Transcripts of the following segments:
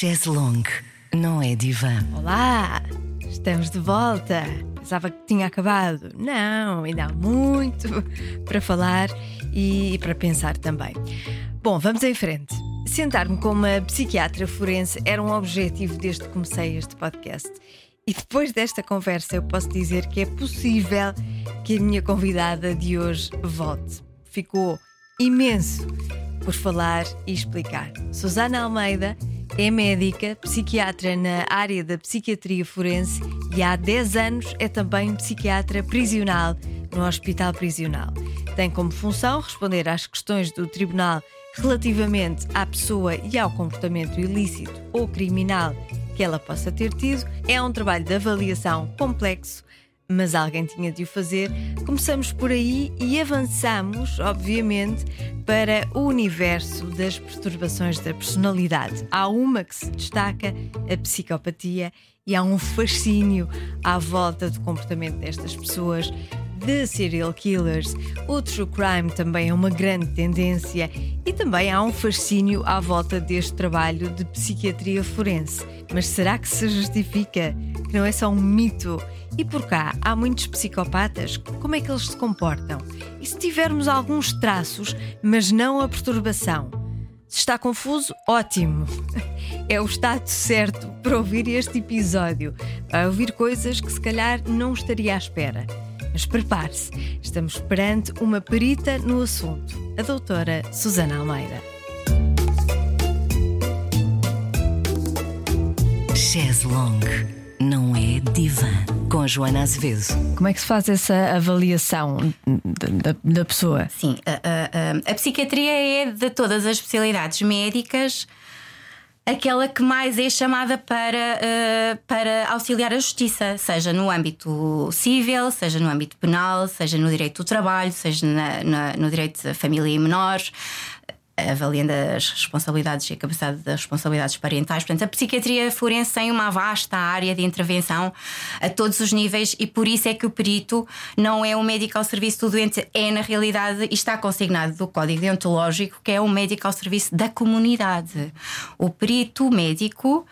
Chaise longue, não é divã. Olá, estamos de volta. Pensava que tinha acabado. Não, ainda há muito para falar e para pensar também. Bom, vamos em frente. Sentar-me com uma psiquiatra forense era um objetivo desde que comecei este podcast. E depois desta conversa, eu posso dizer que é possível que a minha convidada de hoje volte. Ficou imenso por falar e explicar. Susana Almeida é médica, psiquiatra na área da psiquiatria forense e há 10 anos é também psiquiatra prisional no Hospital Prisional. Tem como função responder às questões do Tribunal relativamente à pessoa e ao comportamento ilícito ou criminal que ela possa ter tido. É um trabalho de avaliação complexo mas alguém tinha de o fazer. Começamos por aí e avançamos, obviamente, para o universo das perturbações da personalidade. Há uma que se destaca, a psicopatia, e há um fascínio à volta do comportamento destas pessoas. De serial killers, o true crime também é uma grande tendência e também há um fascínio à volta deste trabalho de psiquiatria forense. Mas será que se justifica? Que não é só um mito? E por cá há muitos psicopatas, como é que eles se comportam? E se tivermos alguns traços, mas não a perturbação? Se está confuso, ótimo! É o estado certo para ouvir este episódio. Vai ouvir coisas que se calhar não estaria à espera. Mas prepare-se, estamos perante uma perita no assunto, a doutora Susana Almeida. Chaise longue, não é divã. Com a Joana Azevedo. Como é que se faz essa avaliação da, da, pessoa? Sim, a, a, a, psiquiatria é de todas as especialidades médicas aquela que mais é chamada para, uh, para auxiliar a justiça, seja no âmbito civil, seja no âmbito penal, seja no direito do trabalho, seja na, na, no direito da família e menores avaliando as responsabilidades e a capacidade das responsabilidades parentais. Portanto, a psiquiatria forense tem uma vasta área de intervenção a todos os níveis e por isso é que o perito não é um médico ao serviço do doente, é na realidade e está consignado do Código Deontológico que é um médico ao serviço da comunidade. O perito médico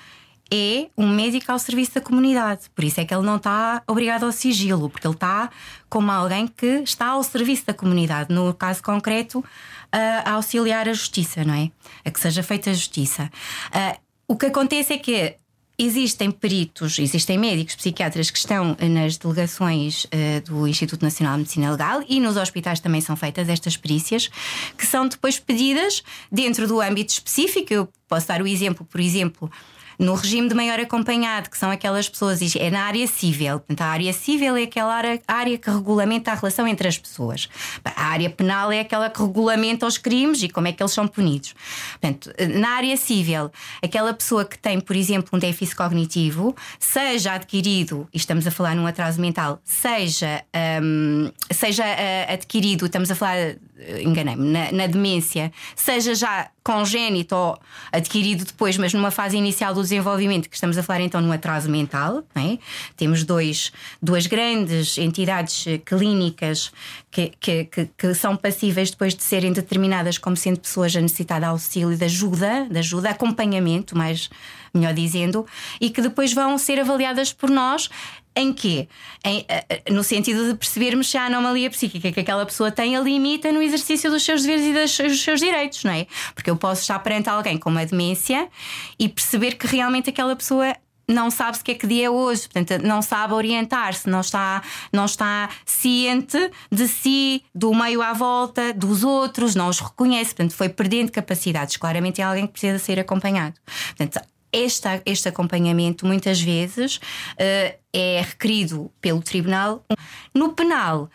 é um médico ao serviço da comunidade. Por isso é que ele não está obrigado ao sigilo, porque ele está como alguém que está ao serviço da comunidade. No caso concreto, a auxiliar a justiça, não é? A que seja feita a justiça. Uh, o que acontece é que Existem peritos, existem médicos psiquiatras que estão nas delegações uh, do Instituto Nacional de Medicina Legal e nos hospitais também são feitas estas perícias, que são depois pedidas dentro do âmbito específico. Eu posso dar o exemplo, por exemplo, no regime de maior acompanhado, que são aquelas pessoas, é na área civil. Portanto, a área civil é aquela área, área que regulamenta a relação entre as pessoas. A área penal é aquela que regulamenta os crimes e como é que eles são punidos. Portanto, na área civil, aquela pessoa que tem, por exemplo, um déficit cognitivo, seja adquirido, e estamos a falar num atraso mental, seja, um, seja uh, adquirido, estamos a falar, enganei-me, na, na demência, seja já congénito ou adquirido depois, mas numa fase inicial do desenvolvimento, que estamos a falar então num atraso mental. É? Temos dois, duas grandes entidades clínicas que, que, que, que, são passíveis depois de serem determinadas como sendo pessoas a necessitar de auxílio, de ajuda, de ajuda, acompanhamento, mais melhor dizendo, e que depois vão ser avaliadas por nós em quê? Em, eh, eh, no sentido de percebermos se a anomalia psíquica que aquela pessoa tem a limita no exercício dos seus deveres e dos seus direitos, não é? Porque eu posso estar perante alguém com uma demência e perceber que realmente aquela pessoa não sabe que é que dia é hoje, portanto, não sabe orientar-se, não está, não está ciente de si, do meio à volta, dos outros, não os reconhece, portanto, foi perdendo capacidades. Claramente é alguém que precisa ser acompanhado. Portanto, este, este acompanhamento muitas vezes uh, é requerido pelo tribunal. No penal,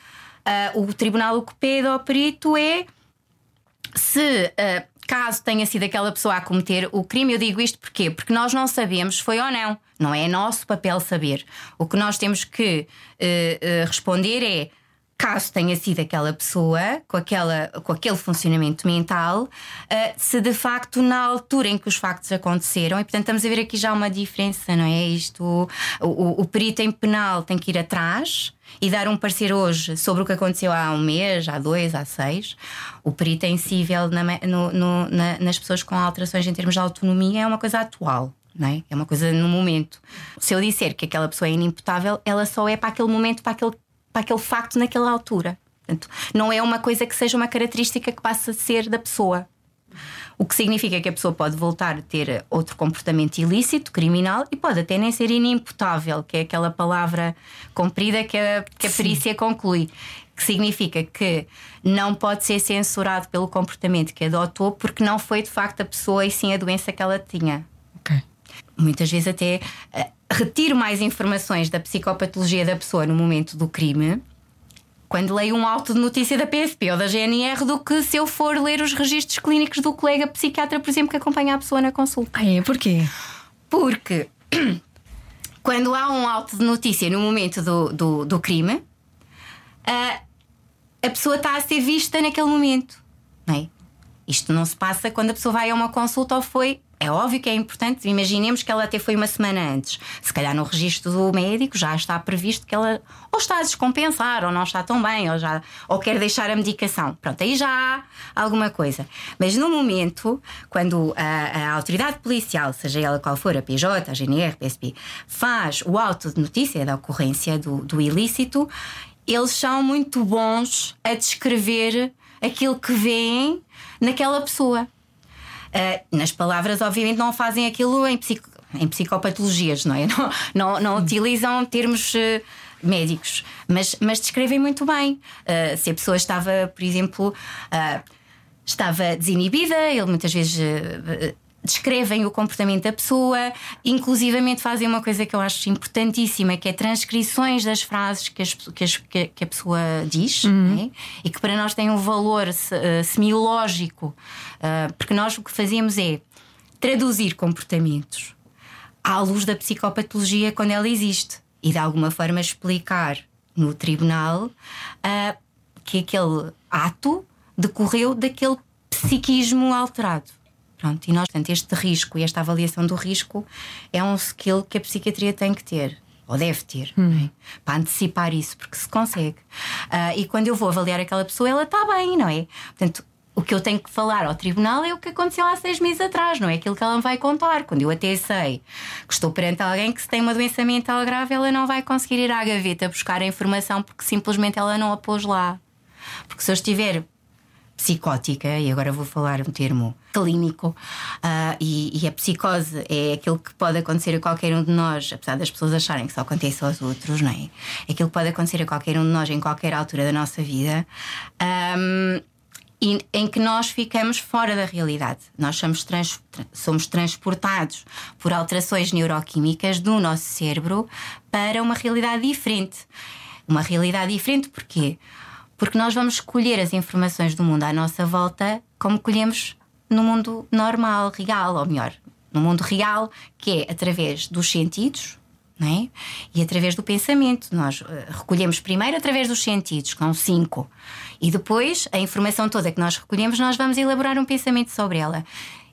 uh, o tribunal o que pede ao perito é se. Uh, caso tenha sido aquela pessoa a cometer o crime, eu digo isto porquê? Porque nós não sabemos se foi ou não. Não é nosso papel saber. O que nós temos que responder é caso tenha sido aquela pessoa com, aquela, com aquele funcionamento mental, uh, se de facto na altura em que os factos aconteceram, e portanto estamos a ver aqui já uma diferença, não é? Isto, o, o, o perito em penal tem que ir atrás e dar um parecer hoje sobre o que aconteceu há um mês, há dois, há seis. O perito em civil na, no, no, na, nas pessoas com alterações em termos de autonomia é uma coisa atual. não é? É uma coisa no momento. Se eu disser que aquela pessoa é inimputável, ela só é para aquele momento, para aquele, para aquele facto naquela altura. Portanto, não é uma coisa que seja uma característica que passe a ser da pessoa. O que significa que a pessoa pode voltar a ter outro comportamento ilícito, criminal, e pode até nem ser inimputável, que é aquela palavra comprida que a, que a perícia conclui. Que significa que não pode ser censurado pelo comportamento que adotou, porque não foi de facto a pessoa e sim a doença que ela tinha. Ok. Muitas vezes até uh, retiro mais informações da psicopatologia da pessoa no momento do crime quando leio um auto de notícia da PSP ou da GNR do que se eu for ler os registros clínicos do colega psiquiatra, por exemplo, que acompanha a pessoa na consulta. Ah, é? Porquê? Porque quando há um auto de notícia no momento do, do, do crime, a, a pessoa está a ser vista naquele momento. Não é? Isto não se passa quando a pessoa vai a uma consulta ou foi é óbvio que é importante. Imaginemos que ela até foi uma semana antes. Se calhar no registro do médico já está previsto que ela ou está a descompensar, ou não está tão bem, ou, já, ou quer deixar a medicação. Pronto, aí já há alguma coisa. Mas no momento, quando a, a autoridade policial, seja ela qual for, a PJ, a GNR, PSP, faz o auto de notícia da ocorrência do, do ilícito, eles são muito bons a descrever aquilo que veem naquela pessoa. Uh, nas palavras, obviamente, não fazem aquilo em, psico, em psicopatologias, não é? Não, não, não utilizam termos. Uh, médicos, mas, mas descrevem muito bem. Uh, se a pessoa estava, por exemplo, estava desinibida, ele muitas vezes descrevem o comportamento da pessoa, inclusivamente fazem uma coisa que eu acho importantíssima, que é transcrições das frases que, as, que, as, que a pessoa diz uhum. é? e que para nós tem um valor uh, semiológico, uh, porque nós o que fazemos é traduzir comportamentos à luz da psicopatologia quando ela existe e de alguma forma explicar no tribunal uh, que aquele ato decorreu daquele psiquismo alterado. Pronto, e nós, portanto, este risco e esta avaliação do risco é um skill que a psiquiatria tem que ter ou deve ter, hum. é? para antecipar isso, porque se consegue. Uh, e quando eu vou avaliar aquela pessoa, ela está bem, não é? Portanto, o que eu tenho que falar ao tribunal é o que aconteceu há seis meses atrás, não é aquilo que ela me vai contar. Quando eu até sei que estou perante alguém que se tem uma doença mental grave, ela não vai conseguir ir à gaveta buscar a informação porque simplesmente ela não a pôs lá. Porque se eu estiver psicótica, e agora vou falar um termo clínico, uh, e, e, a psicose é aquilo que pode acontecer a qualquer um de nós, apesar das pessoas acharem que só acontece aos outros, não é? aquilo que pode acontecer a qualquer um de nós em qualquer altura da nossa vida. Um, em que nós ficamos fora da realidade. Nós somos, trans, somos transportados por alterações neuroquímicas do nosso cérebro para uma realidade diferente. Uma realidade diferente porquê? Porque nós vamos escolher as informações do mundo à nossa volta como colhemos no mundo normal, real, ou melhor, no mundo real, que é através dos sentidos, é? E através do pensamento. Nós uh, recolhemos primeiro através dos sentidos, que são cinco, e depois a informação toda que nós recolhemos, nós vamos elaborar um pensamento sobre ela.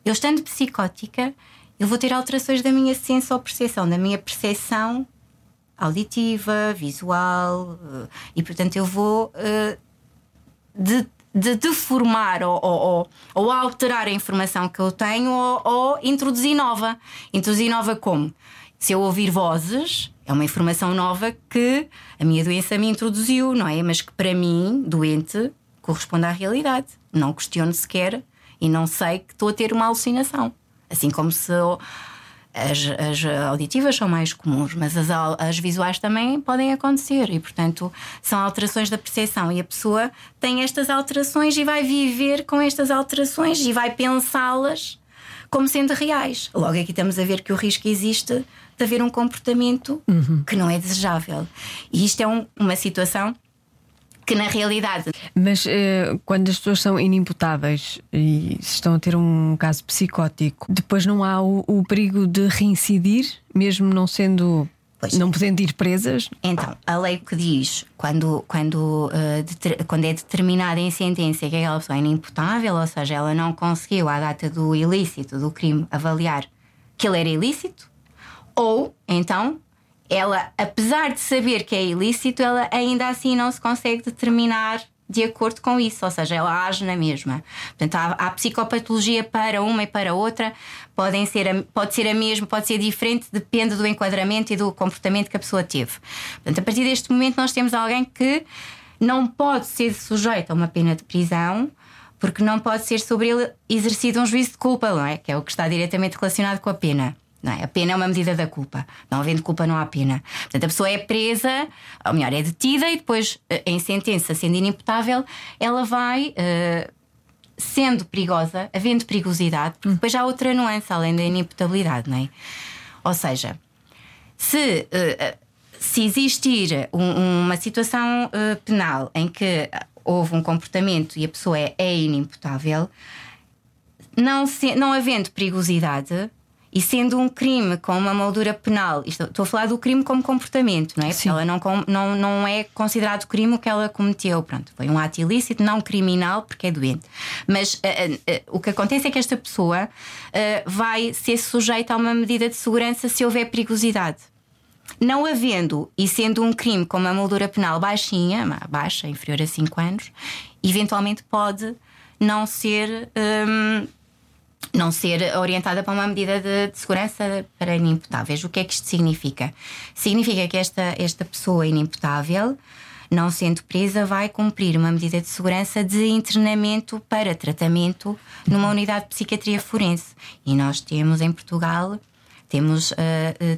Eu estando psicótica, eu vou ter alterações da minha senso-percepção, da minha percepção auditiva, visual, uh, e portanto eu vou uh, de, de deformar ou, ou, ou, alterar a informação que eu tenho ou, ou introduzir nova. Introduzir nova como? Se eu ouvir vozes, é uma informação nova que a minha doença me introduziu, não é? Mas que para mim, doente, corresponde à realidade. Não questiono sequer e não sei que estou a ter uma alucinação. Assim como se as, as auditivas são mais comuns, mas as, as visuais também podem acontecer e, portanto, são alterações da percepção. E a pessoa tem estas alterações e vai viver com estas alterações e vai pensá-las como sendo reais. Logo aqui estamos a ver que o risco existe de haver um comportamento uhum. que não é desejável. E isto é um, uma situação que na realidade. Mas uh, quando as pessoas são inimputáveis e estão a ter um caso psicótico, depois não há o, o perigo de reincidir, mesmo não sendo. Pois. Não podendo ir presas? Então, a lei que diz, quando, quando, uh, quando é determinada em sentença que aquela pessoa é inimputável, ou seja, ela não conseguiu, à data do ilícito, do crime, avaliar que ele era ilícito, ou então ela, apesar de saber que é ilícito, ela ainda assim não se consegue determinar de acordo com isso, ou seja, ela age na mesma. Portanto, há, há psicopatologia para uma e para outra, podem ser, pode ser a mesma, pode ser diferente, depende do enquadramento e do comportamento que a pessoa teve. Portanto, a partir deste momento, nós temos alguém que não pode ser sujeito a uma pena de prisão. Porque não pode ser sobre ele exercido um juízo de culpa, não é? Que é o que está diretamente relacionado com a pena. Não é? A pena é uma medida da culpa. Não havendo culpa, não há pena. Portanto, a pessoa é presa, ou melhor, é detida e depois, eh, em sentença, sendo inimputável, ela vai. Uh, sendo perigosa, havendo perigosidade, porque depois há outra nuance além da inimputabilidade, não é? Ou seja, se, uh, se existir um, uma situação uh, penal em que houve um comportamento e a pessoa é, é inimputável, não, se, não havendo perigosidade, e sendo um crime com uma moldura penal, isto, estou a falar do crime como comportamento, não é? Porque ela não, não, não é considerado crime o que ela cometeu. Pronto, foi um ato ilícito, não criminal, porque é doente. Mas uh, uh, uh, o que acontece é que esta pessoa vai ser sujeita a uma medida de segurança se houver perigosidade. Não havendo e sendo um crime com uma moldura penal baixinha, baixa, inferior a 5 anos, eventualmente pode não ser. Um, não ser orientada para uma medida de, de, segurança para inimputáveis. O que é que isto significa? Significa que esta, esta pessoa inimputável, não sendo presa, vai cumprir uma medida de segurança de internamento para tratamento numa unidade de psiquiatria forense. E nós temos em Portugal temos uh,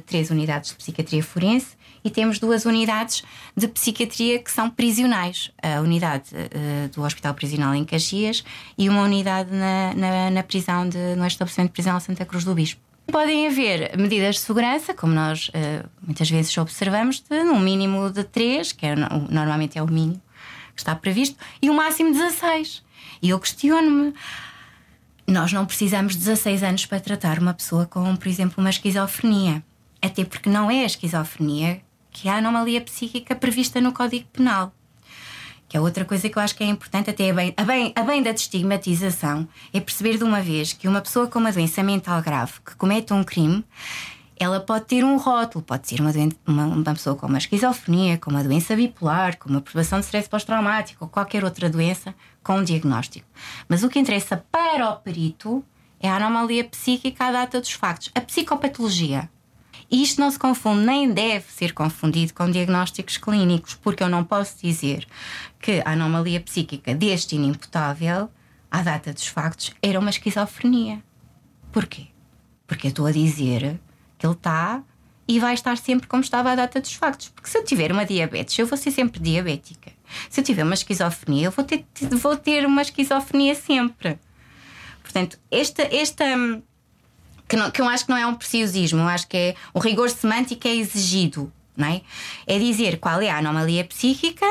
três unidades de psiquiatria forense e temos duas unidades de psiquiatria que são prisionais. A unidade uh, do Hospital Prisional em Caxias e uma unidade na, na, na prisão de, no estabelecimento de prisão Santa Cruz do Bispo. Podem haver medidas de segurança, como nós uh, muitas vezes observamos, de um mínimo de 3, que é, normalmente é o mínimo que está previsto, e um máximo de 16. E eu questiono-me. Nós não precisamos de 16 anos para tratar uma pessoa com, por exemplo, uma esquizofrenia. Até porque não é a esquizofrenia que é a anomalia psíquica prevista no Código Penal. Que é outra coisa que eu acho que é importante, até a bem, a bem, a bem da estigmatização, é perceber de uma vez que uma pessoa com uma doença mental grave que comete um crime, ela pode ter um rótulo, pode ser uma, doente, uma, uma pessoa com uma esquizofrenia, com uma doença bipolar, com uma perturbação de stress pós-traumático ou qualquer outra doença com um diagnóstico. Mas o que interessa para o perito é a anomalia psíquica à data dos factos. A psicopatologia e isto não se confunde, nem deve ser confundido com diagnósticos clínicos, porque eu não posso dizer que a anomalia psíquica deste inimputável, à data dos factos, era uma esquizofrenia. Porquê? Porque eu estou a dizer que ele está e vai estar sempre como estava à data dos factos. Porque se eu tiver uma diabetes, eu vou ser sempre diabética. Se eu tiver uma esquizofrenia, eu vou ter, vou ter uma esquizofrenia sempre. Portanto, esta, esta, que, não, que eu acho que não é um preciosismo, eu acho que é o rigor semântico é exigido, não é? É dizer qual é a anomalia psíquica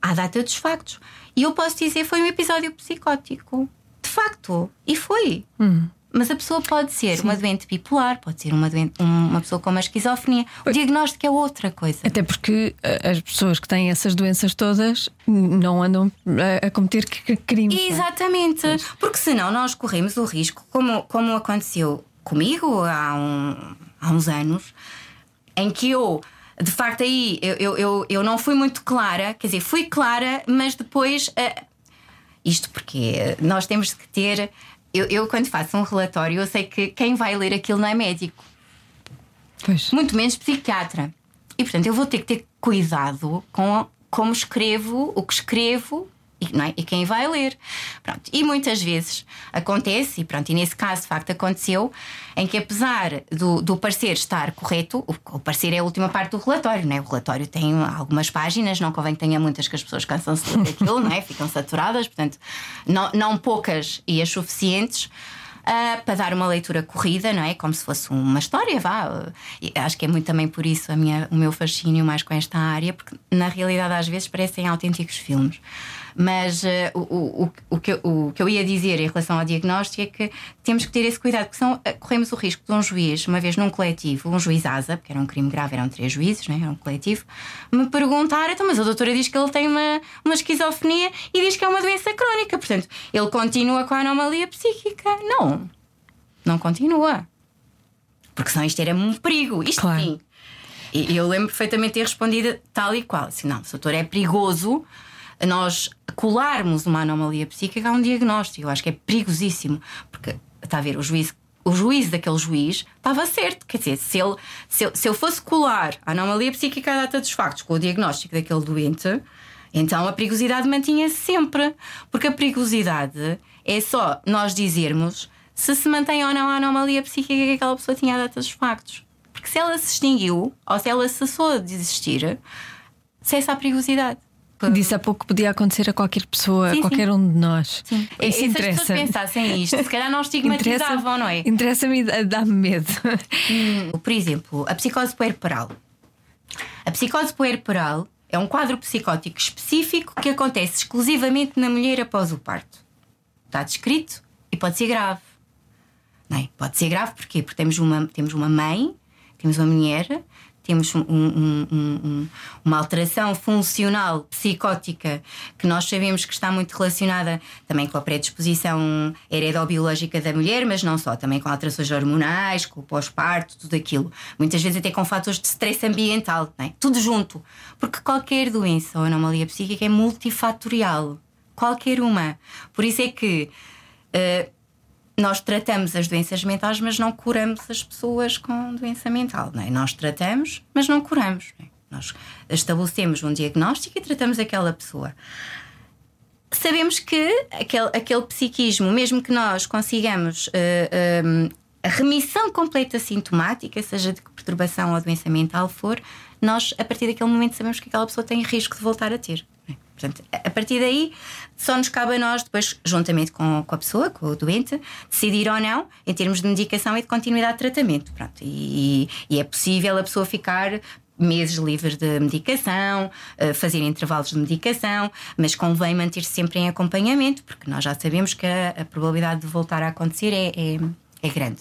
à data dos factos. E eu posso dizer foi um episódio psicótico. De facto. E foi. Hum. Mas a pessoa pode ser Sim. uma doente bipolar, pode ser uma, doente, uma pessoa com uma esquizofrenia. O diagnóstico é outra coisa. Até porque eh, as pessoas que têm essas doenças todas não andam a, a cometer crimes. É? Exatamente. Porque senão nós corremos o risco, como, como aconteceu comigo há, um, há uns anos, em que eu de facto aí eu, eu, eu não fui muito clara, quer dizer, fui clara, mas depois uh, isto porque nós temos que ter. Eu, eu, quando faço um relatório, eu sei que quem vai ler aquilo não é médico, pois. muito menos psiquiatra. E portanto eu vou ter que ter cuidado com como escrevo, o que escrevo e, é? e, quem vai ler. Pronto. E muitas vezes acontece, e, pronto, e nesse caso de facto aconteceu, em que apesar do, do parecer estar correto, o, o parecer é a última parte do relatório, não é? o relatório tem algumas páginas, não convém que tenha muitas que as pessoas cansam-se de ler aquilo, não é? ficam saturadas, portanto, não, não poucas e as suficientes. Uh, para dar uma leitura corrida, não é? Como se fosse uma história, vá. Acho que é muito também por isso a minha, o meu fascínio mais com esta área, porque na realidade às vezes parecem autênticos filmes. Mas uh, o, o, o, que, o que eu ia dizer em relação ao diagnóstico é que temos que ter esse cuidado, porque senão uh, corremos o risco de um juiz, uma vez num coletivo, um juiz asa, porque era um crime grave, eram três juízes, né? era um coletivo, me perguntar: então, mas a doutora diz que ele tem uma, uma esquizofrenia e diz que é uma doença crónica, portanto, ele continua com a anomalia psíquica. Não, não continua. Porque senão isto era um perigo. Isto claro. sim. E eu lembro perfeitamente ter respondido tal e qual. Assim, não, o doutor é perigoso nós colarmos uma anomalia psíquica a um diagnóstico. Eu acho que é perigosíssimo, porque está a ver, o juiz o juiz daquele juiz estava certo. Quer dizer, se, ele, se, eu, se eu fosse colar a anomalia psíquica à data dos factos com o diagnóstico daquele doente, então a perigosidade mantinha-se sempre. Porque a perigosidade é só nós dizermos se se mantém ou não a anomalia psíquica que aquela pessoa tinha à data dos factos. Porque se ela se extinguiu ou se ela cessou de existir, cessa a perigosidade. Disse há pouco que podia acontecer a qualquer pessoa, Sim, a qualquer sim. um de nós. Sim. Isso E se as interessa. pessoas pensassem isto, se calhar não estigmatizavam, não é? Interessa-me e dá-me medo. Por exemplo, a psicose puerperal. A psicose puerperal é um quadro psicótico específico que acontece exclusivamente na mulher após o parto. Está descrito e pode ser grave. Não é? Pode ser grave porquê? Porque temos uma, temos uma mãe, temos uma mulher, temos um- um- um- um- uma alteração funcional psicótica que nós sabemos que está muito relacionada também com a predisposição heredobiológica da mulher, mas não só, também com alterações hormonais, com o pós-parto, tudo aquilo. Muitas vezes até com fatores de stress ambiental, é? tudo junto. Porque qualquer doença ou anomalia psíquica é multifatorial. Qualquer uma. Por isso é que. eh, nós tratamos as doenças mentais, mas não curamos as pessoas com doença mental. Não é? Nós tratamos, mas não curamos. não é? Nós estabelecemos um diagnóstico e tratamos aquela pessoa. Sabemos que aquele, aquele psiquismo, mesmo que nós consigamos eh, eh, a remissão completa sintomática, seja de que perturbação ou doença mental for, nós, a partir daquele momento, sabemos que aquela pessoa tem risco de voltar a ter. É? Portanto, a partir daí, só nos cabe a nós, depois, juntamente com, com a pessoa, com o doente, decidir ou não, em termos de medicação e de continuidade de tratamento. Pronto. E, e é possível a pessoa ficar meses livres de medicação, eh, fazer intervalos de medicação, mas convém manter-se sempre em acompanhamento, porque nós já sabemos que a, a probabilidade de voltar a acontecer é, é, é grande.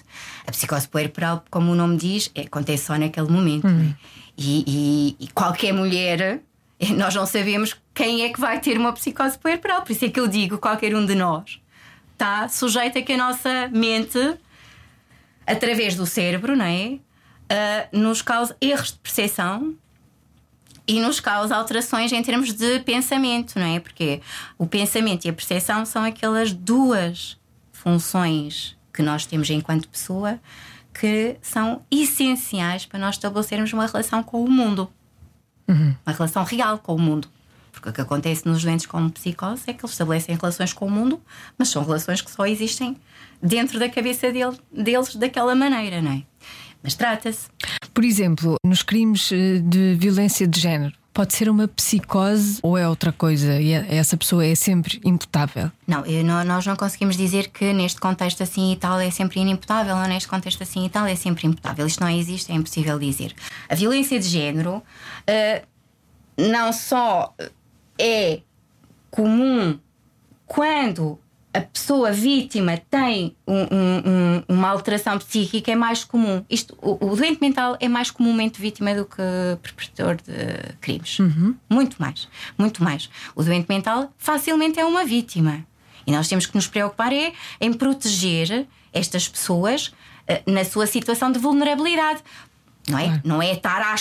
A psicose puerperal, como o nome diz, é- acontece só naquele momento. é? E, e- e qualquer mulher, nós não sabemos quem é que vai ter uma psicose puerperal, por isso é que eu digo, qualquer um de nós está sujeito a que a nossa mente através do cérebro, não é? Ah, nos causa erros de percepção e nos causa alterações em termos de pensamento, não é? Porque o pensamento e a percepção são aquelas duas funções que nós temos enquanto pessoa que são essenciais para nós estabelecermos uma relação com o mundo. Uma relação real com o mundo. Porque o que acontece nos doentes com psicose é que eles estabelecem relações com o mundo, mas são relações que só existem dentro da cabeça dele- deles daquela maneira, não é? Mas trata-se. Por exemplo, nos crimes eh, de violência de género, pode ser uma psicose ou é outra coisa e é- essa pessoa é sempre imputável? Não, nós não conseguimos dizer que neste contexto assim e tal é sempre inimputável ou neste contexto assim e tal é sempre imputável. Isto não existe, é impossível dizer. A violência de género eh, não só é comum quando a pessoa vítima tem um- um- um- uma alteração psíquica, é mais comum. Isto, o, o doente mental é mais comumente vítima do que perpetrador de crimes. Muito mais. Muito mais. O doente mental facilmente é uma vítima. E nós temos que nos preocupar é em proteger estas pessoas eh, na sua situação de vulnerabilidade. Não é? Claro. Não, é estar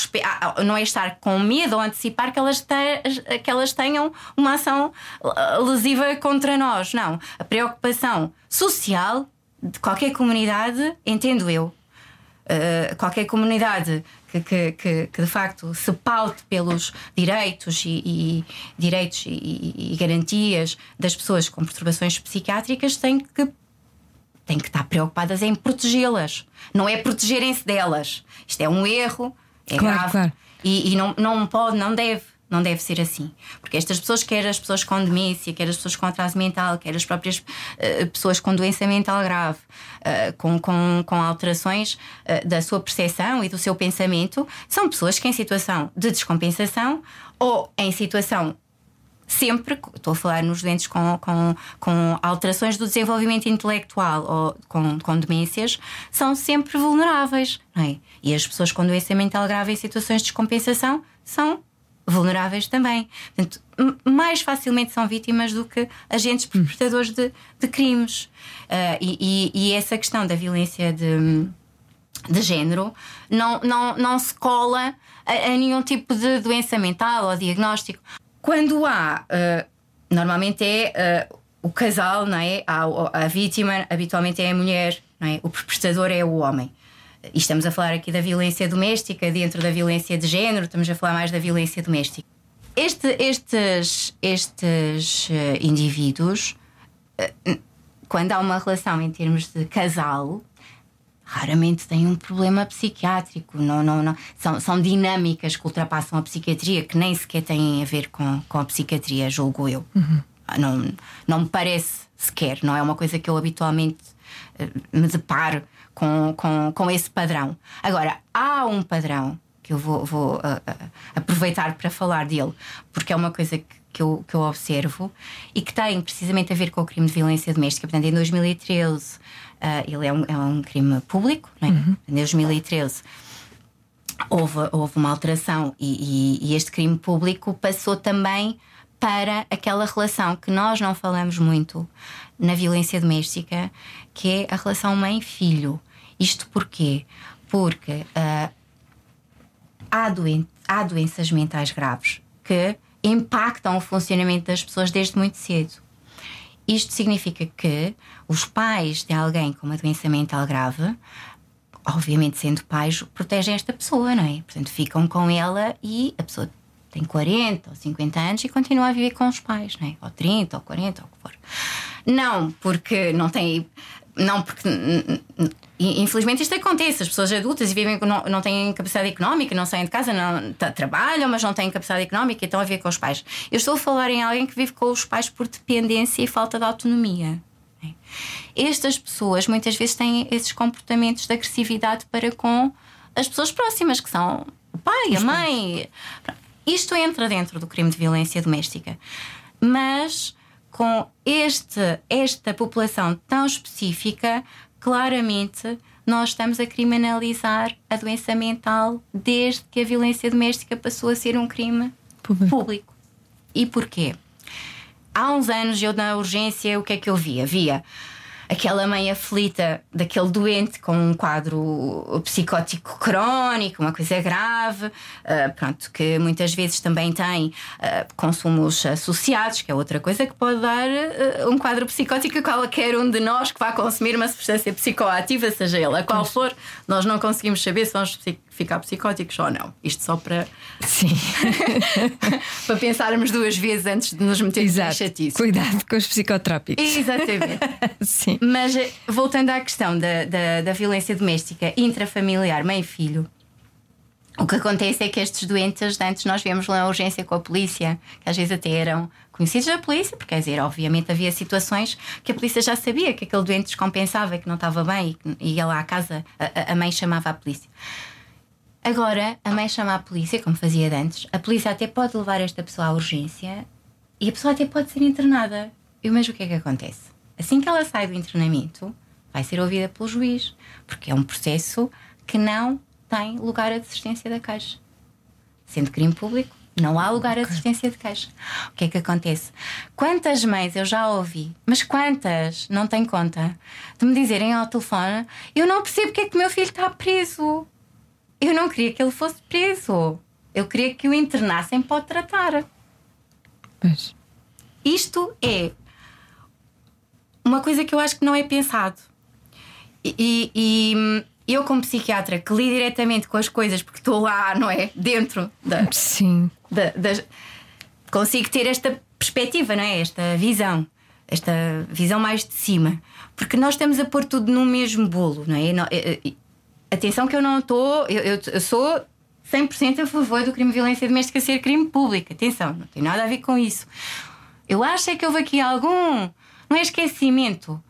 não é estar com medo ou antecipar que elas, te- que elas tenham uma ação eh, lesiva contra nós. Não. A preocupação social de qualquer comunidade, entendo eu, Uh, qualquer comunidade que, que, que, que, de facto se paute pelos direitos e, e- direitos e- e garantias das pessoas com perturbações psiquiátricas tem que têm que estar preocupadas em protegê-las, não é protegerem-se delas. Isto é um erro, é Claro, grave claro. E, e não, não pode, não deve. Não deve ser assim. Porque estas pessoas, quer as pessoas com demência, quer as pessoas com atraso mental, quer as próprias eh, pessoas com doença mental grave, eh, com, com, com alterações eh, da sua percepção e do seu pensamento, são pessoas que, em situação de descompensação ou em situação sempre, estou a falar nos doentes com, com, com alterações do desenvolvimento intelectual ou com, com demências, são sempre vulneráveis. Não é? E as pessoas com doença mental grave em situações de descompensação são vulneráveis também. Portanto, mais facilmente são vítimas do que agentes perpetradores de, de crimes. Ah, e, e- e essa questão da violência de de género não, não, não se cola a, a nenhum tipo de doença mental ou diagnóstico. Quando há uh, normalmente é uh, o casal, não é? A, a, vítima habitualmente é a mulher, não é? O perpetrador é o homem. E estamos a falar aqui da violência doméstica, dentro da violência de género, estamos a falar mais da violência doméstica. Este, estes estes uh, indivíduos, quando há uma relação em termos de casal, raramente têm um problema psiquiátrico. Não, não, não. São, são dinâmicas que ultrapassam a psiquiatria, que nem sequer têm a ver com, com a psiquiatria, julgo eu. Uhum. Não, não me parece sequer, não é uma coisa que eu habitualmente uh, me deparo com, com, com esse padrão. Agora, há um padrão que eu vou, vou uh, uh, aproveitar para falar dele, porque é uma coisa que, que, eu, que eu observo e que tem precisamente a ver com o crime de violência doméstica. Portanto, em 2013 Uh, ele é um, é um crime público, é? uhum. em 2013 houve, houve uma alteração e, e, e, este crime público passou também para aquela relação que nós não falamos muito na violência doméstica, que é a relação mãe-filho. Isto porquê? Porque uh, há, doen há doenças mentais graves que impactam o funcionamento das pessoas desde muito cedo. Isto significa que os pais de alguém com uma doença mental grave, obviamente sendo pais, protegem esta pessoa, não é? Portanto, ficam com ela e a pessoa tem 40 ou 50 anos e continua a viver com os pais, não é? Ou 30 ou 40 ou o que for. Não porque não tem. Não porque Infelizmente isto acontece, as pessoas adultas vivem não, não têm capacidade económica, não saem de casa, não trabalham, mas não têm capacidade económica e estão a viver com os pais. Eu estou a falar em alguém que vive com os pais por dependência e falta de autonomia. Estas pessoas muitas vezes têm esses comportamentos de agressividade para com as pessoas próximas, que são o pai, a mãe. Isto entra dentro do crime de violência doméstica. Mas com este, esta população tão específica, claramente nós estamos a criminalizar a doença mental desde que a violência doméstica passou a ser um crime público. público. E porquê? Há uns anos eu na urgência o que é que eu via? Via aquela mãe aflita daquele doente com um quadro psicótico crónico, uma coisa grave, uh, pronto, que muitas vezes também tem uh, consumos associados, que é outra coisa que pode dar uh, um quadro psicótico a qualquer um de nós que vá consumir uma substância psicoativa, seja ela qual for, nós não conseguimos saber se vamos ficar psicóticos ou não. Isto só para. Sim. para pensarmos duas vezes antes de nos metermos em chatice. Cuidado com os psicotrópicos. Exatamente. Sim. Mas eh, voltando à questão da, da, da violência doméstica intrafamiliar, mãe e filho. O que acontece é que estes doentes, antes nós víamos lá a urgência com a polícia, que às vezes até eram conhecidos da polícia, porque quer dizer, obviamente havia situações que a polícia já sabia que aquele doente descompensava, que não estava bem e ia lá à casa, a, a mãe chamava a polícia. Agora, a mãe chama a polícia, como fazia antes, a polícia até pode levar esta pessoa à urgência e a pessoa até pode ser internada. E mas o que é que acontece? Assim que ela sai do internamento, vai ser ouvida pelo juiz, porque é um processo que não tem lugar a desistência da caixa. Sendo crime público, não há lugar a desistência de queixa. O que é que acontece? Quantas mães eu já ouvi, mas quantas não têm conta, de me dizerem ao telefone: Eu não percebo porque é que o meu filho está preso. Eu não queria que ele fosse preso. Eu queria que o internassem para o tratar. Pois. Isto é uma coisa que eu acho que não é pensado. E, e, eu, como psiquiatra, que lido diretamente com as coisas, porque estou lá, não é? Dentro da. Sim. Da, da, consigo ter esta perspectiva, não é? Esta visão. Esta visão mais de cima. Porque nós estamos a pôr tudo no mesmo bolo, não é? Atenção que eu não estou. Eu, eu, eu sou 100% a favor do crime de violência doméstica ser crime público. Atenção, não tem nada a ver com isso. Eu acho é que houve aqui algum. Não é esquecimento.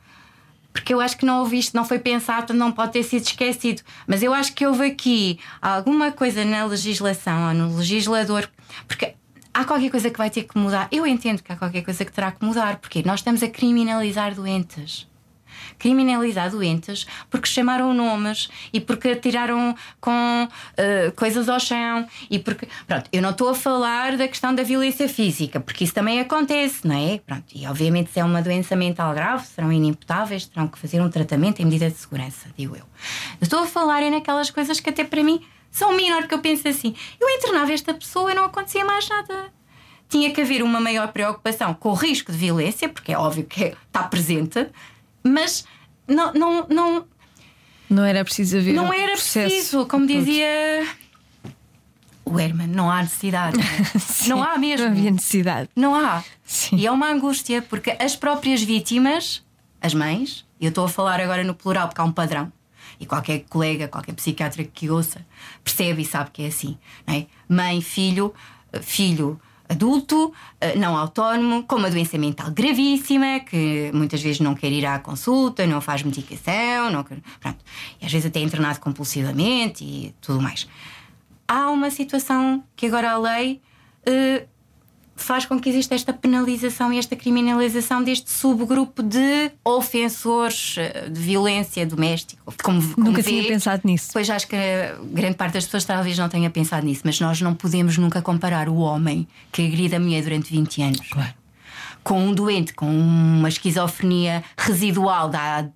Porque eu acho que não houve isto, não foi pensado, não pode ter sido esquecido. Mas eu acho que houve aqui alguma coisa na legislação ou no legislador. Porque há qualquer coisa que vai ter que mudar. Eu entendo que há qualquer coisa que terá que mudar, porque nós estamos a criminalizar doentes criminalizar doentes porque chamaram nomes e porque atiraram com uh, coisas ao chão e porque. Pronto, eu não estou a falar da questão da violência física, porque isso também acontece, não é? Pronto, e obviamente se é uma doença mental grave, serão inimputáveis, terão que fazer um tratamento em medida de segurança, digo eu. estou a falar é naquelas coisas que até para mim são menor, que eu penso assim: eu internava esta pessoa e não acontecia mais nada tinha que haver uma maior preocupação com o risco de violência, porque é óbvio que está presente, mas não, não, não, Não era preciso haver. não um era processo preciso, como dizia o Herman, não há necessidade. Sim, não há mesmo. Não havia necessidade. Não há. Sim. E é uma angústia, porque as próprias vítimas, as mães, e eu estou a falar agora no plural porque há um padrão, e qualquer colega, qualquer psiquiatra que ouça, percebe e sabe que é assim. É? Mãe, filho, filho adulto, eh, não autónomo, com uma doença mental gravíssima, que muitas vezes não quer ir à consulta, não faz medicação, não quer, pronto. E às vezes até é internado compulsivamente e tudo mais. Há uma situação que agora a lei eh, faz com que exista esta penalização e esta criminalização deste subgrupo de ofensores eh, de violência doméstica. Como, como Nunca vê, tinha pensado nisso. Pois acho que grande parte das pessoas talvez não tenha pensado nisso, mas nós não podemos nunca comparar o homem que agride a mulher durante 20 anos Claro. com um doente com uma esquizofrenia residual de há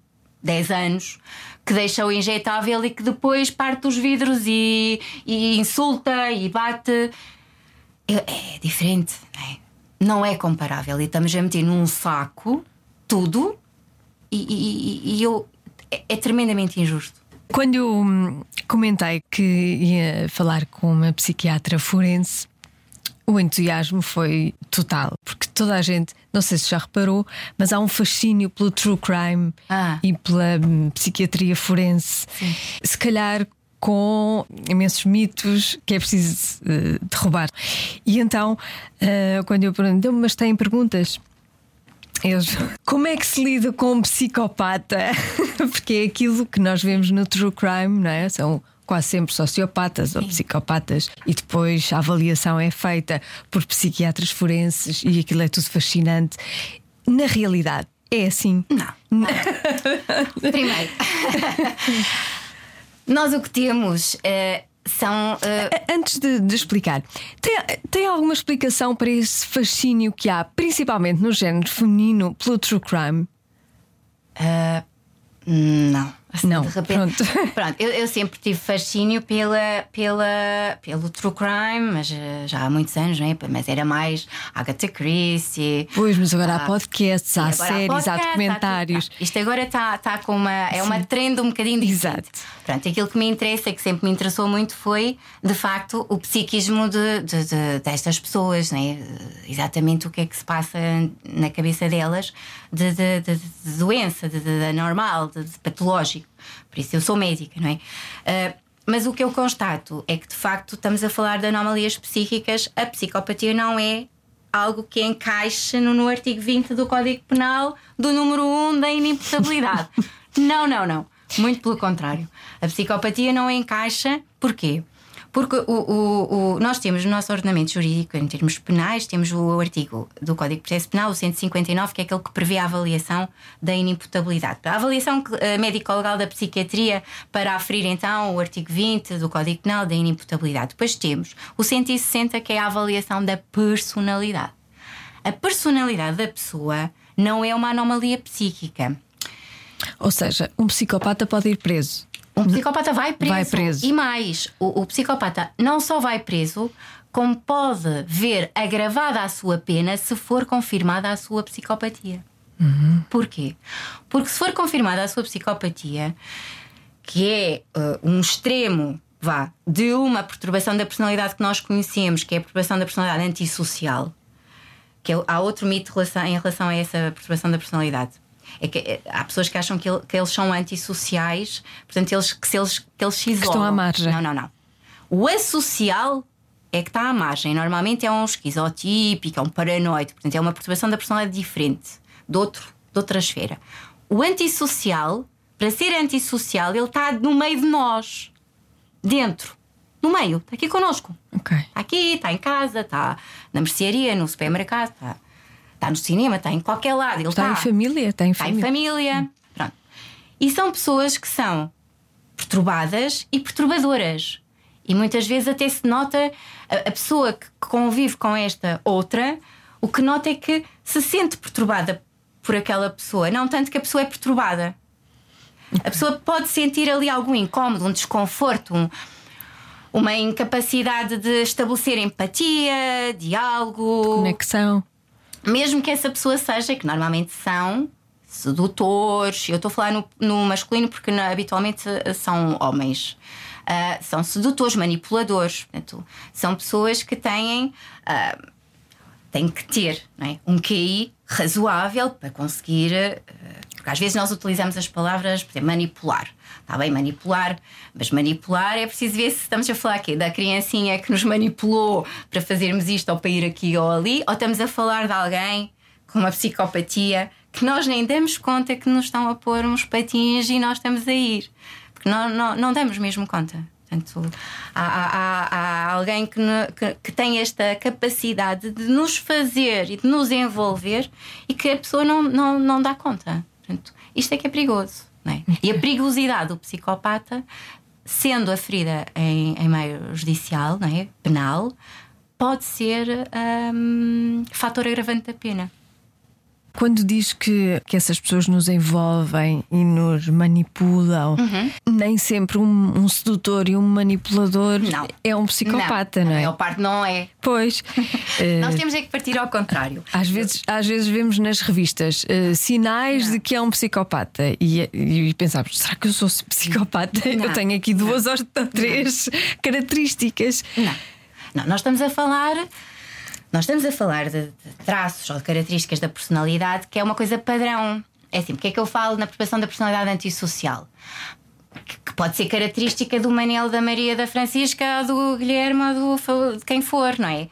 10 anos que deixa o injetável e que depois parte os vidros e, e insulta e bate. É, diferente, não é? Não é comparável. E estamos a meter num saco tudo e, e- e- eu. É, é tremendamente injusto. Quando eu hum, comentei que ia falar com uma psiquiatra forense, o entusiasmo foi total, porque toda a gente, não sei se já reparou, mas há um fascínio pelo true crime Ah. e pela hum, psiquiatria forense. Se calhar com imensos mitos que é preciso eh, derrubar. E então, eh, quando eu perguntei, mas têm perguntas? Eles, como é que se lida com um psicopata? Porque é aquilo que nós vemos no true crime, não é? São quase sempre sociopatas ou psicopatas, e depois a avaliação é feita por psiquiatras forenses e aquilo é tudo fascinante. Na realidade, é assim. Não. Primeiro, nós o que temos eh, são. eh, Antes de, de explicar, tem, tem alguma explicação para esse fascínio que há, principalmente no género feminino, pelo true crime? Não. Assim, Não, pronto. Pronto, eu, eu sempre tive fascínio pela, pela, pelo true crime, mas eh, já há muitos anos, não é? Mas era mais Agatha Christie. Pois, mas agora há Ah, podcasts, há Sim, séries, há podcast, documentários. tudo. Isto agora está tá com uma. É uma trend um bocadinho diferente. Exato. Pronto, aquilo que me interessa, que sempre me interessou muito, foi de facto o psiquismo de, de- de- destas pessoas, né? exatamente o que é que se passa na cabeça delas de, de- doença, de, anormal, de, de patológico. Por isso eu sou médica, não é? Ah, mas o que eu constato é que de facto estamos a falar de anomalias psíquicas, a psicopatia não é algo que encaixa no, no artigo 20 do Código Penal do número 1 da inimputabilidade. não, não, não. Muito pelo contrário. A psicopatia não encaixa. Porquê? Porque o, o- o- nós temos no nosso ordenamento jurídico, em termos penais, temos o artigo do Código de Processo Penal, o 159, que é aquele que prevê a avaliação da inimputabilidade. A avaliação eh, médico-legal da psiquiatria para aferir então o artigo 20 do Código Penal da inimputabilidade. Depois temos o 160, que é a avaliação da personalidade. A personalidade da pessoa não é uma anomalia psíquica. Ou seja, um psicopata pode ir preso. Um psicopata vai preso. Vai preso. E mais, o, o psicopata não só vai preso, como pode ver agravada a sua pena se for confirmada a sua psicopatia. Porquê? Porque se for confirmada a sua psicopatia, que é eh, um extremo, vá, de uma perturbação da personalidade que nós conhecemos, que é a perturbação da personalidade antissocial, que é- há outro mito em relação a essa perturbação da personalidade. É que eh, há pessoas que acham que, ele- que eles são antissociais, portanto, eles, que, se eles, que eles se isolam. estão à margem. Não, não, não. O associal é que está à margem. Normalmente é um esquizotípico, é um paranoide, portanto, é uma perturbação da personalidade diferente, de, outro, de outra esfera. O antissocial, para ser antissocial, ele está no meio de nós, dentro, no meio, está aqui connosco. Ok. Está aqui, está em casa, está na mercearia, no supermercado, está, está no cinema, está em qualquer lado. Ele Está em família, está em Está em família. família. Pronto. E são pessoas que são perturbadas e perturbadoras. E muitas vezes até se nota a, a pessoa que convive com esta outra, o que nota é que se sente perturbada por aquela pessoa, não tanto que a pessoa é perturbada. A pessoa pode sentir ali algum incómodo, um desconforto, um, uma incapacidade de estabelecer empatia, diálogo, Conexão. Mesmo que essa pessoa seja, que normalmente são sedutores, eu estou a falar no, no masculino porque habitualmente eh, são homens. Ah, são sedutores, manipuladores, portanto, são pessoas que têm, ah, têm que ter é? um QI razoável para conseguir. eh, porque às vezes nós utilizamos as palavras, por exemplo, manipular. Está bem, manipular, mas manipular é preciso ver se estamos a falar aqui da criancinha que nos manipulou para fazermos isto ou para ir aqui ou ali, ou estamos a falar de alguém com uma psicopatia que nós nem damos conta que nos estão a pôr uns patins e nós estamos a ir. Porque não, não, não damos mesmo conta. Portanto, há, há- há- alguém que, que, que tem esta capacidade de nos fazer e de nos envolver e que a pessoa não, não, não dá conta. Portanto, isto é que é perigoso. Não é? E a perigosidade do psicopata, sendo aferida em, em meio judicial, não é? penal, pode ser hum, fator agravante da pena. Quando diz que, que essas pessoas nos envolvem e nos manipulam, Uhum. nem sempre um, um sedutor e um manipulador Não. é um psicopata, não, A é? maior parte não é. Pois. eh, Nós temos é que partir ao contrário. Às vezes, às vezes vemos nas revistas eh, sinais de que é um psicopata e, e pensamos: será que eu sou psicopata? Eu Não. tenho aqui duas ou três características. Não. Não, nós estamos a falar. Nós estamos a falar de, de traços ou de características da personalidade que é uma coisa padrão. É assim, porque é que eu falo na percepção da personalidade antissocial? Que, pode ser característica do Manel, da Maria, da Francisca, ou do Guilherme ou do, de quem for, não é?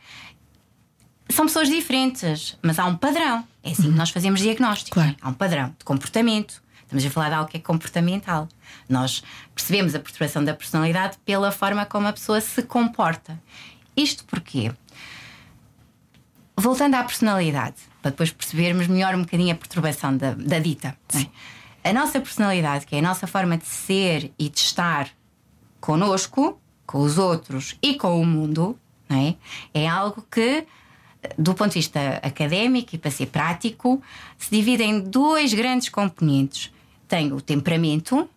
São pessoas diferentes, mas há um padrão. É assim que nós fazemos diagnóstico. Claro. Há um padrão de comportamento. Estamos a falar de algo que é comportamental. Nós percebemos a perturbação da personalidade pela forma como a pessoa se comporta. Isto porquê? Voltando à personalidade, para depois percebermos melhor um bocadinho a perturbação da, da dita. é? A nossa personalidade, que é a nossa forma de ser e de estar conosco, com os outros e com o mundo, é? é algo que, do ponto de vista académico e para ser prático, se divide em dois grandes componentes. Tem o temperamento,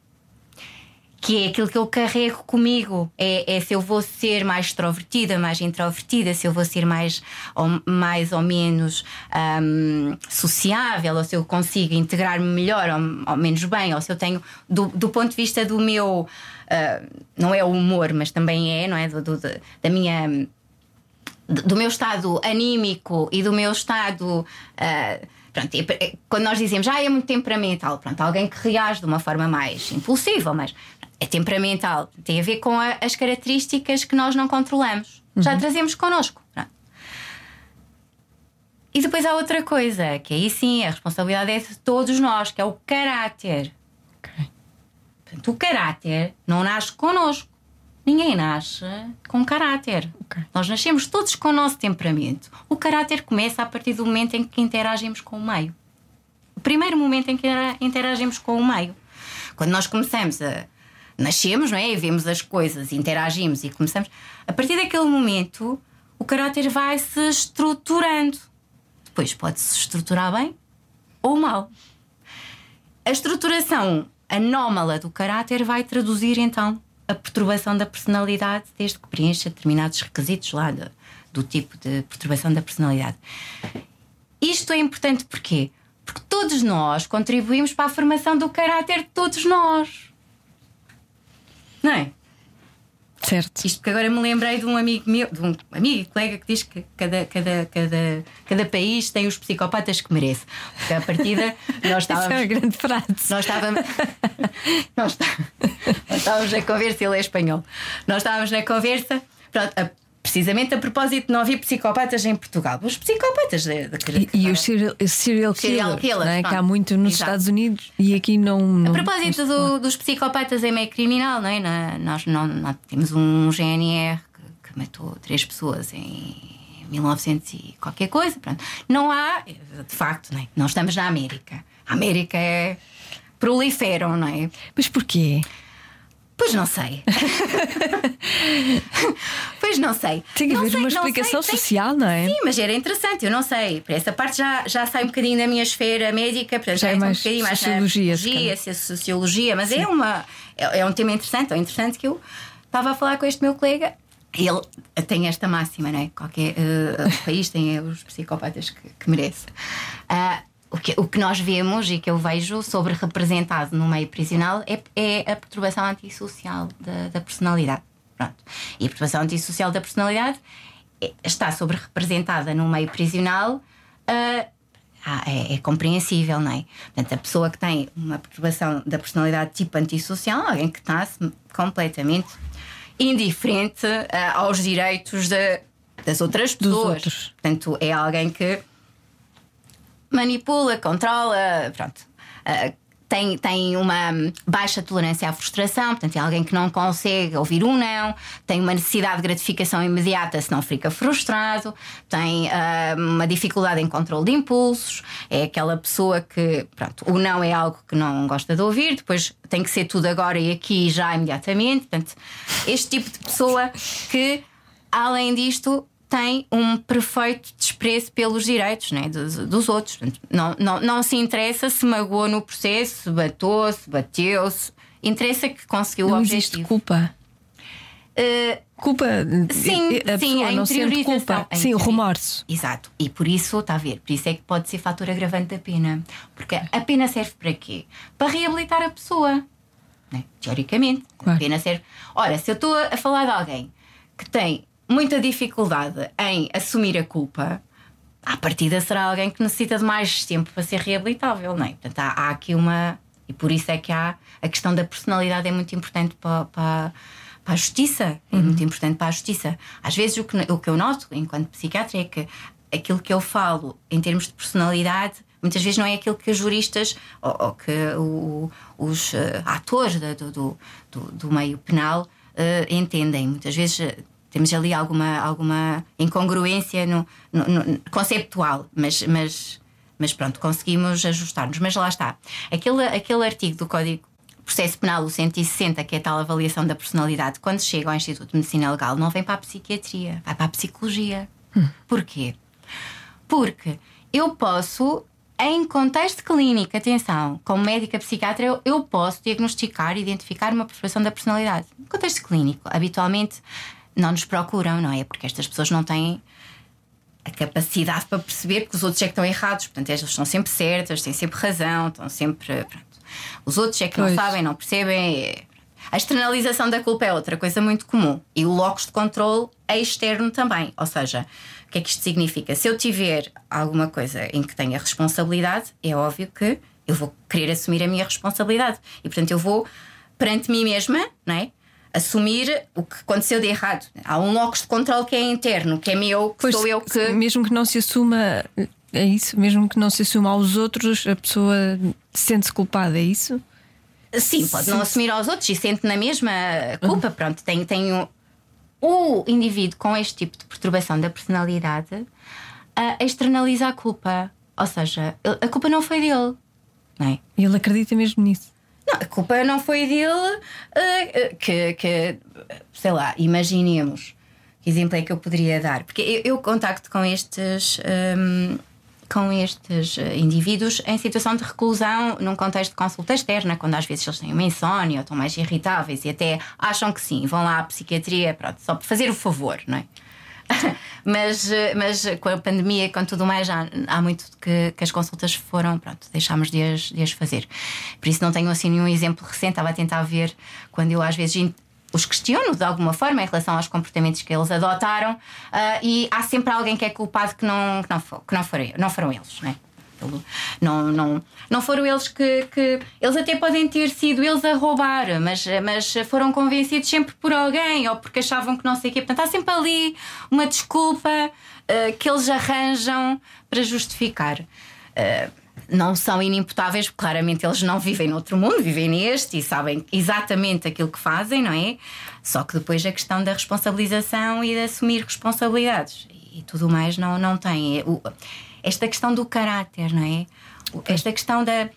que é aquilo que eu carrego comigo. É, é se eu vou ser mais extrovertida, mais introvertida, se eu vou ser mais ou, mais ou menos hum, sociável, ou se eu consigo integrar-me melhor ou, ou menos bem, ou se eu tenho, do, do ponto de vista do meu. ah, não é o humor, mas também é, não é? Do, do- da- minha do meu estado anímico e do meu estado. ah, pronto, é- quando nós dizemos, ah, é muito temperamental, pronto, alguém que reage de uma forma mais impulsiva, mas é temperamental, tem a ver com a- as características que nós não controlamos, já trazemos connosco. pronto. E depois há outra coisa, que aí sim a responsabilidade é de todos nós, que é o caráter. Portanto, o caráter não nasce connosco. Ninguém nasce com caráter. Ok. Nós nascemos todos com o nosso temperamento. O caráter começa a partir do momento em que interagimos com o meio. O primeiro momento em que intera- interagimos com o meio. Quando nós começamos a. Nascemos, não é? E vemos as coisas, interagimos e começamos. A partir daquele momento, o caráter vai se estruturando. Depois pode-se estruturar bem ou mal. A estruturação anómala do caráter vai traduzir então a perturbação da personalidade, desde que preencha determinados requisitos lá do, do tipo de perturbação da personalidade. Isto é importante porquê? Porque todos nós contribuímos para a formação do caráter de todos nós. Não é? Certo. Isto porque agora me lembrei de um amigo meu, de um amigo e colega que diz que cada, cada, cada, cada país tem os psicopatas que merece. Porque à partida nós Essa é uma estávamos. grande frase. Nós estávamos. nós, está- nós estávamos na conversa, ele é espanhol. Nós estávamos na conversa, pronto, a- precisamente a propósito de não haver psicopatas em Portugal. Os psicopatas de, de, E, e os serial, serial killers, Serial killers, é? que há muito nos Exato. Estados Unidos e aqui não. não A propósito do- dos psicopatas em meio criminal, não é? Na- nós, não, nós temos um GNR que, que matou três pessoas em 1900 e qualquer coisa. Pronto. Não há, de facto, não, é? não estamos na América. A América é. proliferam, não é? Mas porquê? Pois não sei. pois não sei. Tem que Não haver sei, uma sei, explicação tem- social, não é? Sim, mas era interessante, eu não sei. Para essa parte já, já sai um bocadinho da minha esfera médica, portanto, Já é entra mais um bocadinho mais sociologia, na se sociologia, mas é, uma, é, é um tema interessante, é interessante que eu estava a falar com este meu colega. Ele tem esta máxima, não é? Qualquer uh, país tem os psicopatas que, que merece. Uh, o que, o que nós vemos e que eu vejo sobre representado no meio prisional é, é a perturbação antissocial da, da personalidade. Pronto. E a perturbação antissocial da personalidade é, está sobre representada no meio prisional. Uh, é, é, compreensível, não é? Portanto, a pessoa que tem uma perturbação da personalidade tipo antissocial, alguém que está completamente indiferente uh, aos direitos de, das outras pessoas. Portanto, é alguém que manipula, controla, pronto. Uh, tem, tem uma baixa tolerância à frustração, portanto, é alguém que não consegue ouvir um não, tem uma necessidade de gratificação imediata, se não fica frustrado, tem uh, uma dificuldade em controle de impulsos, é aquela pessoa que, pronto, o não é algo que não gosta de ouvir, depois tem que ser tudo agora e aqui já imediatamente. Portanto, este tipo de pessoa que, além disto, tem um perfeito desprezo pelos direitos né, dos, dos outros. Não, não, não se interessa se magoou no processo, se batou, se bateu-se. Interessa que conseguiu não o objetivo. Existe culpa. Uh, culpa, sim, a sim, pessoa a não sente culpa, sim, o remorso. Exato, e por isso, está a ver, por isso é que pode ser fator agravante da pena. Porque a pena serve para quê? Para reabilitar a pessoa, né? teoricamente. Claro. A pena serve. Ora, se eu estou a falar de alguém que tem muita dificuldade em assumir a culpa, à partida será alguém que necessita de mais tempo para ser reabilitável, não é? Portanto, há, há aqui uma. E por isso é que há. A questão da personalidade é muito importante para, para, para a justiça. É uhum. muito importante para a justiça. Às vezes, o que, o que eu noto, enquanto psiquiatra, é que aquilo que eu falo em termos de personalidade muitas vezes não é aquilo que os juristas ou, ou que o, os uh, atores do, do, do, do, meio penal uh, entendem. Muitas vezes temos ali alguma, alguma incongruência no, no, no conceptual, mas, mas, mas pronto, conseguimos ajustar-nos. Mas lá está. Aquele, aquele artigo do Código Processo Penal, o 160, que é a tal avaliação da personalidade, quando chega ao Instituto de Medicina Legal, não vem para a psiquiatria, vai para a psicologia. Hum. Porquê? Porque eu posso em contexto clínico, atenção, como médica psiquiatra, eu, eu posso diagnosticar e identificar uma perturbação da personalidade. Em contexto clínico, habitualmente não nos procuram, não é? Porque estas pessoas não têm a capacidade para perceber que os outros é que estão errados. Portanto, elas estão sempre certas, têm sempre razão, estão sempre. Pronto. Os outros é que pois. não sabem, não percebem. É... A externalização da culpa é outra coisa muito comum. E o locus de controle é externo também. Ou seja, o que é que isto significa? Se eu tiver alguma coisa em que tenha responsabilidade, é óbvio que eu vou querer assumir a minha responsabilidade. E portanto eu vou perante mim mesma, não é? Assumir o que aconteceu de errado. Há um locus de controle que é interno, que é meu, que pois, sou eu que. Mesmo que não se assuma. É isso? Mesmo que não se assuma aos outros, a pessoa sente-se culpada, é isso? Sim, pode Sim. não assumir aos outros e sente na mesma culpa. Uhum. Pronto, tem, tem um, o indivíduo com este tipo de perturbação da personalidade uh, externaliza a culpa. Ou seja, a culpa não foi dele. Não é? Ele acredita mesmo nisso. Não, a culpa não foi dele. Uh, que, que, sei lá, imaginemos. Que exemplo é que eu poderia dar? Porque eu, eu contacto com estes. Um, com estes indivíduos em situação de reclusão num contexto de consulta externa, quando às vezes eles têm uma insónia ou estão mais irritáveis e até acham que sim, vão lá à psiquiatria, pronto, só para fazer o favor, não é? mas, mas com a pandemia, com tudo mais, já há muito que, que as consultas foram, pronto, deixámos de as, de as fazer. Por isso não tenho assim nenhum exemplo recente, estava a tentar ver quando eu às vezes os questiono de alguma forma em relação aos comportamentos que eles adotaram, uh, e há sempre alguém que é culpado que não, que não, for, que não, foram, não foram eles, não é? Não, não, não foram eles que, que. Eles até podem ter sido eles a roubar, mas, mas foram convencidos sempre por alguém ou porque achavam que não sei o quê. Portanto, há sempre ali uma desculpa uh, que eles arranjam para justificar. Uh, não são inimputáveis, porque claramente eles não vivem noutro mundo, vivem neste e sabem exatamente aquilo que fazem, não é? Só que depois a questão da responsabilização e de assumir responsabilidades e tudo mais não, não tem. O, esta questão do caráter, não é? Esta questão da,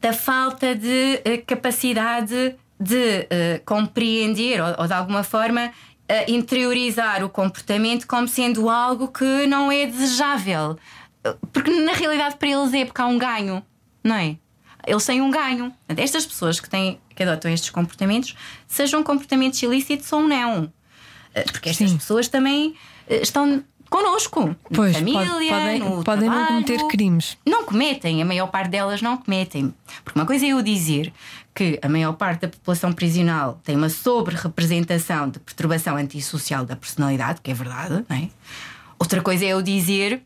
da falta de uh, capacidade de uh, compreender ou, ou, de alguma forma uh, interiorizar o comportamento como sendo algo que não é desejável. Porque na realidade para eles é porque há um ganho, não é? eles têm um ganho. Estas pessoas que, têm, que adotam estes comportamentos, sejam comportamentos ilícitos ou não. Eh, Porque estas Sim. pessoas também eh, estão connosco, Pois, na família, pode- podem, no podem não trabalho. cometer crimes. Não cometem, a maior parte delas não cometem. Porque uma coisa é eu dizer que a maior parte da população prisional tem uma sobre-representação de perturbação antissocial da personalidade, que é verdade, não é? Outra coisa é eu dizer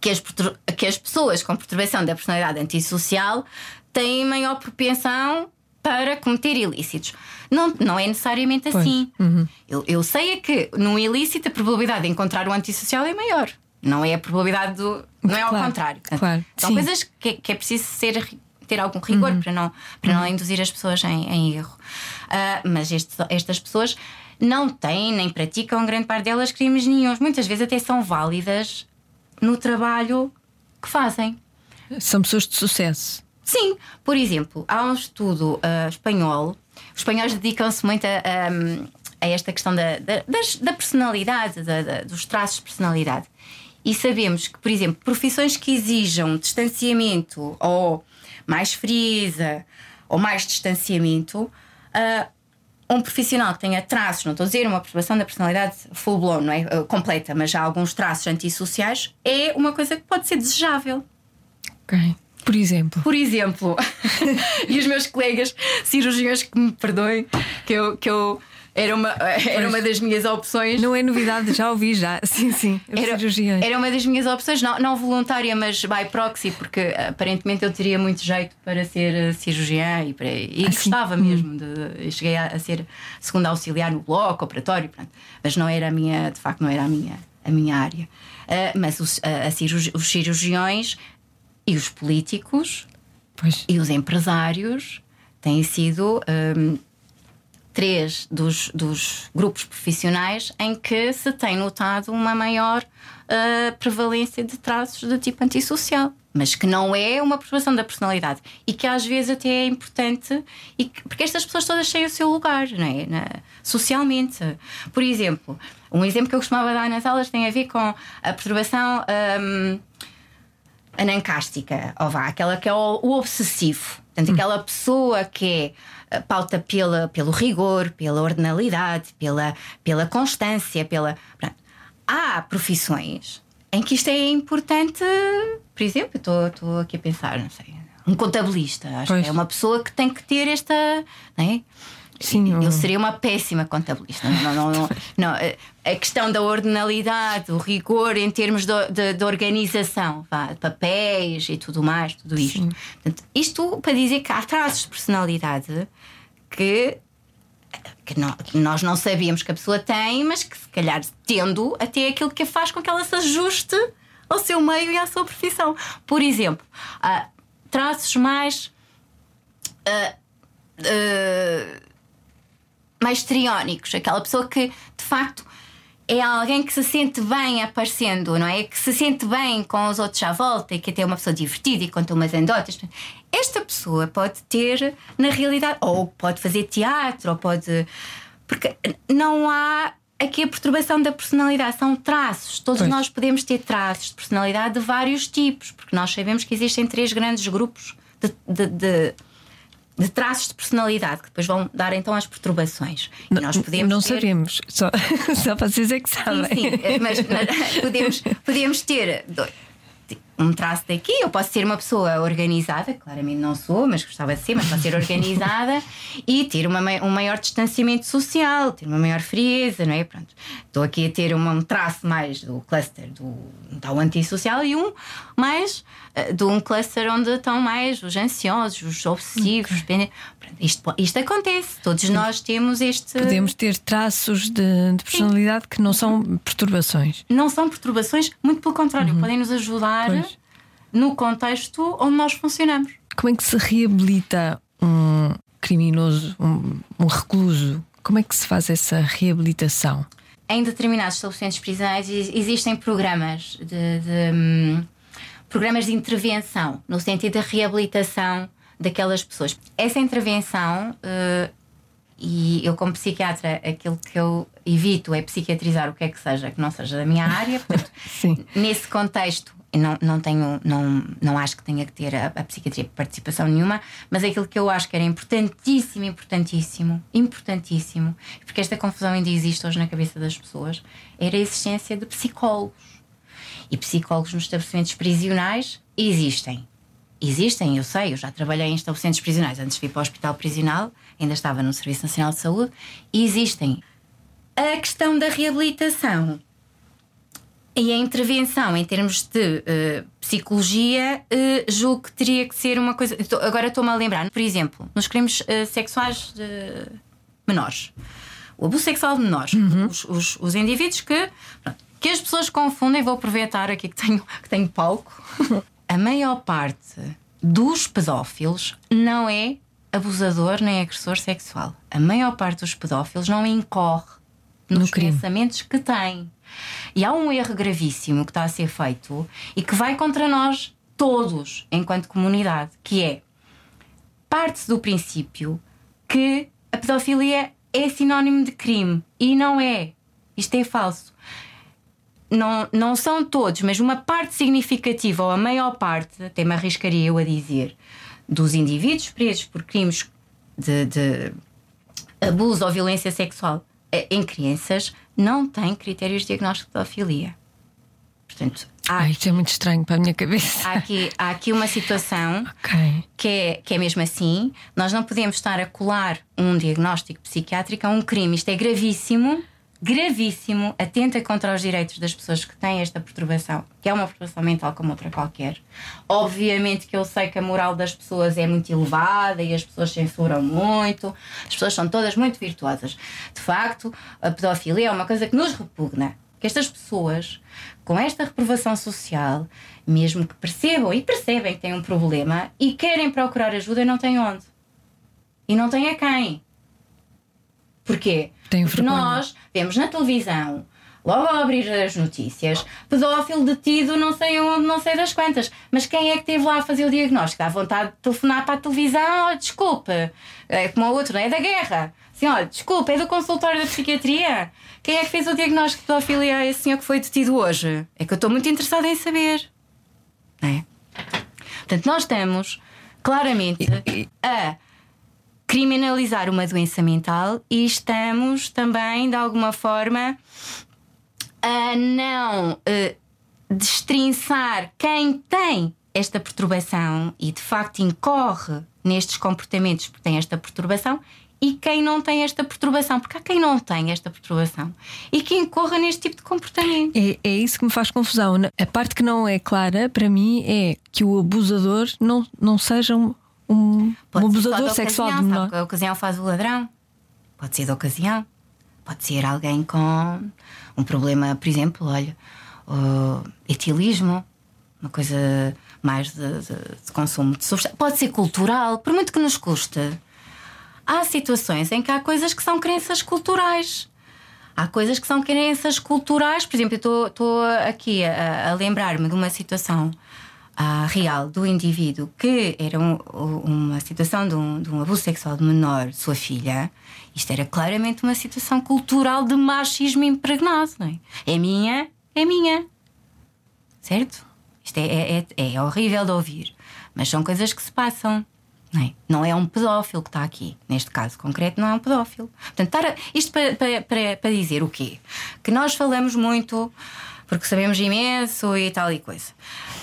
que as, que as pessoas com perturbação da personalidade antissocial têm maior propensão para cometer ilícitos. Não, não é necessariamente Pois, assim. Eu, eu sei é que num ilícito a probabilidade de encontrar o antissocial é maior. Não é a probabilidade do. Não é ao Claro, contrário. Portanto, claro, São sim. coisas que, que é preciso ser, ter algum rigor Uhum. para, não, para não induzir as pessoas em, em erro. Ah, mas estes- estas pessoas não têm nem praticam, grande parte delas, crimes nenhums. Muitas vezes até são válidas no trabalho que fazem. São pessoas de sucesso. Sim, por exemplo, há um estudo ah, espanhol. Os espanhóis dedicam-se muito a, a- esta questão da, da, das- da personalidade, da- dos traços de personalidade. E sabemos que, por exemplo, profissões que exijam distanciamento ou mais frieza ou mais distanciamento, ah, um profissional que tenha traços, não estou a dizer uma perturbação da personalidade full blown, não é? Ah, completa, mas já alguns traços antissociais, é uma coisa que pode ser desejável. Ok. Por exemplo. Por exemplo, e os meus colegas cirurgiões que me perdoem, que eu, que eu era, uma, era uma das minhas opções. Não é novidade, já ouvi já. Sim, sim. Era, cirurgiões. era uma das minhas opções, não, não voluntária, mas by proxy, porque aparentemente eu teria muito jeito para ser eh, cirurgiã e, para, e Ah, sim? gostava mesmo de. eu cheguei a, a ser segunda auxiliar no bloco operatório, pronto, mas não era a minha, de facto, não era a minha, a minha área. Ah, mas os, a cirurgi- os cirurgiões e os políticos Pois. e os empresários têm sido hum, três dos, dos grupos profissionais em que se tem notado uma maior ah, prevalência de traços de tipo antissocial. Mas que não é uma perturbação da personalidade e que às vezes até é importante, e que- porque estas pessoas todas têm o seu lugar não é? Na- socialmente. Por exemplo, um exemplo que eu costumava dar nas aulas tem a ver com a perturbação. hum, anancástica, ou vá, aquela que é o, o obsessivo. Portanto, aquela pessoa que é pauta pela, pelo rigor, pela ordenalidade, pela, pela constância, pela. pronto. Há profissões em que isto é importante. Por exemplo, estou aqui a pensar, não sei, um contabilista. Acho Pois. que é uma pessoa que tem que ter esta. Não é? Sim, Eu seria uma péssima contabilista. Não, não, não, não. A questão da ordenalidade, o rigor em termos de, de- de organização, vá, de papéis e tudo mais, tudo isto. Portanto, isto para dizer que há traços de personalidade que, que, nó- que nós não sabíamos que a pessoa tem, mas que se calhar tendo até aquilo que faz com que ela se ajuste ao seu meio e à sua profissão. Por exemplo, há traços mais. ah, ah, mais triónicos, aquela pessoa que de facto é alguém que se sente bem aparecendo, não é? Que se sente bem com os outros à volta e que até é uma pessoa divertida e conta umas anedotas. Esta pessoa pode ter, na realidade, ou pode fazer teatro, ou pode. Porque não há aqui a perturbação da personalidade, são traços. Todos Pois. nós podemos ter traços de personalidade de vários tipos, porque nós sabemos que existem três grandes grupos de- de- de de traços de personalidade que depois vão dar então às perturbações. E nós podemos não ter... sabemos, só, só vocês é que sabem. Sim, sim, mas mas podemos, podemos ter dois- um traço daqui. Eu posso ser uma pessoa organizada, claramente não sou, mas gostava de ser, mas posso ser organizada e ter uma, um maior distanciamento social, ter uma maior frieza, não é? Pronto. Estou aqui a ter uma- um traço mais do cluster do, do antissocial e um mais eh, de um cluster onde estão mais os ansiosos, os obsessivos. Pronto, Isto, isto acontece, todos nós temos este. Podemos ter traços de, de personalidade que não são perturbações. não são perturbações, muito pelo contrário, podem nos ajudar Uhum. Pois. no contexto onde nós funcionamos. Como é que se reabilita um criminoso, um, um recluso? Como é que se faz essa reabilitação? Em determinados estabelecimentos prisionais ex- existem programas de, de, hum, programas de intervenção no sentido da reabilitação daquelas pessoas. Essa intervenção eh, e eu como psiquiatra aquilo que eu evito é psiquiatrizar o que é que seja que não seja da minha área. Portanto, Sim. nesse contexto não, não tenho, não, não acho que tenha que ter a, a, psiquiatria participação nenhuma, mas aquilo que eu acho que era importantíssimo, importantíssimo, importantíssimo, porque esta confusão ainda existe hoje na cabeça das pessoas, era a existência de psicólogos. E psicólogos nos estabelecimentos prisionais existem. Existem, eu sei, eu já trabalhei em estabelecimentos prisionais antes de vir para o hospital prisional, ainda estava no Serviço Nacional de Saúde, existem. A questão da reabilitação e a intervenção em termos de uh, psicologia, uh, julgo que teria que ser uma coisa. Agora estou-me a lembrar, por exemplo, nos crimes uh, sexuais de menores, o abuso sexual de menores, uhum. os, os, os, indivíduos que, pronto, que as pessoas confundem, vou aproveitar aqui que tenho, que tenho palco. a maior parte dos pedófilos não é abusador nem agressor sexual. A maior parte dos pedófilos não incorre nos no pensamentos que têm. E há um erro gravíssimo que está a ser feito e que vai contra nós todos, enquanto comunidade, que é parte-se do princípio que a pedofilia é sinónimo de crime e não é. Isto é falso. Não, não são todos, mas uma parte significativa, ou a maior parte, até me arriscaria eu a dizer, dos indivíduos presos por crimes de, de abuso ou violência sexual eh, em crianças não tem critérios de diagnóstico de pedofilia. Portanto, há, Ai, isto é muito estranho para a minha cabeça. Há aqui, há aqui uma situação okay. que, é, que é mesmo assim. Nós não podemos estar a colar um diagnóstico psiquiátrico a um crime. Isto é gravíssimo gravíssimo, atenta contra os direitos das pessoas que têm esta perturbação, que é uma perturbação mental como outra qualquer. Obviamente que eu sei que a moral das pessoas é muito elevada e as pessoas censuram muito, as pessoas são todas muito virtuosas. De facto, a pedofilia é uma coisa que nos repugna. Que estas pessoas, com esta reprovação social, mesmo que percebam e percebem que têm um problema e querem procurar ajuda, não têm onde. E não têm a quem. Porquê? Tenho Porque nós vemos na televisão, logo ao abrir as notícias, pedófilo detido, não sei onde, não sei das quantas. Mas quem é que esteve lá a fazer o diagnóstico? Dá vontade de telefonar para a televisão, oh, desculpe, é como o outro, não é da guerra. Assim, olha, desculpe, é do consultório da psiquiatria. Quem é que fez o diagnóstico de pedofilia a esse senhor que foi detido hoje? É que eu estou muito interessada em saber. Não é? Portanto, nós estamos claramente a criminalizar uma doença mental e estamos também, de alguma forma, a não uh, destrinçar quem tem esta perturbação e de facto incorre nestes comportamentos porque tem esta perturbação e quem não tem esta perturbação, porque há quem não tem esta perturbação e que incorra neste tipo de comportamento. É, é isso que me faz confusão. A parte que não é clara para mim é que o abusador não, não seja um, um, abusador sexual de menor. A ocasião faz o ladrão. Pode ser da ocasião. Pode ser alguém com um problema, por exemplo, olha, o etilismo, uma coisa mais de, de, de consumo de substância. Pode ser cultural, por muito que nos custe. Há situações em que há coisas que são crenças culturais. Há coisas que são crenças culturais. Por exemplo, eu estou aqui a, a lembrar-me de uma situação uh, real do indivíduo que era um, uma situação de um, de um, abuso sexual de menor, sua filha, isto era claramente uma situação cultural de machismo impregnado. É? é minha, é minha. Certo? Isto é, é, é, é horrível de ouvir, mas são coisas que se passam. Não é? não é um pedófilo que está aqui. Neste caso concreto, não é um pedófilo. Portanto, isto para, para, para, para dizer o quê? Que nós falamos muito porque sabemos imenso e tal e coisa.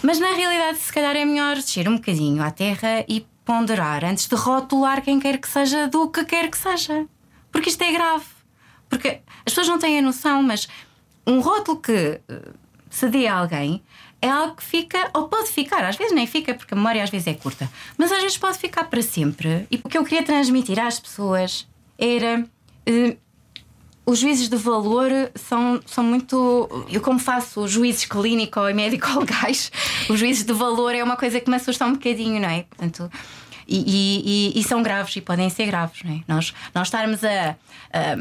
Mas na realidade, se calhar é melhor descer um bocadinho à terra e ponderar antes de rotular quem quer que seja do que quer que seja. Porque isto é grave. Porque as pessoas não têm a noção, mas um rótulo que eh, se dê a alguém é algo que fica, ou pode ficar, às vezes nem fica, porque a memória às vezes é curta, mas às vezes pode ficar para sempre. E o que eu queria transmitir às pessoas era. Uh, os juízes de valor são, são muito. Eu, como faço juízes clínico e médico-legais, os juízes de valor é uma coisa que me assusta um bocadinho, não é? Portanto. E, e, e, são graves e podem ser graves, não é? Nós, nós estarmos a, a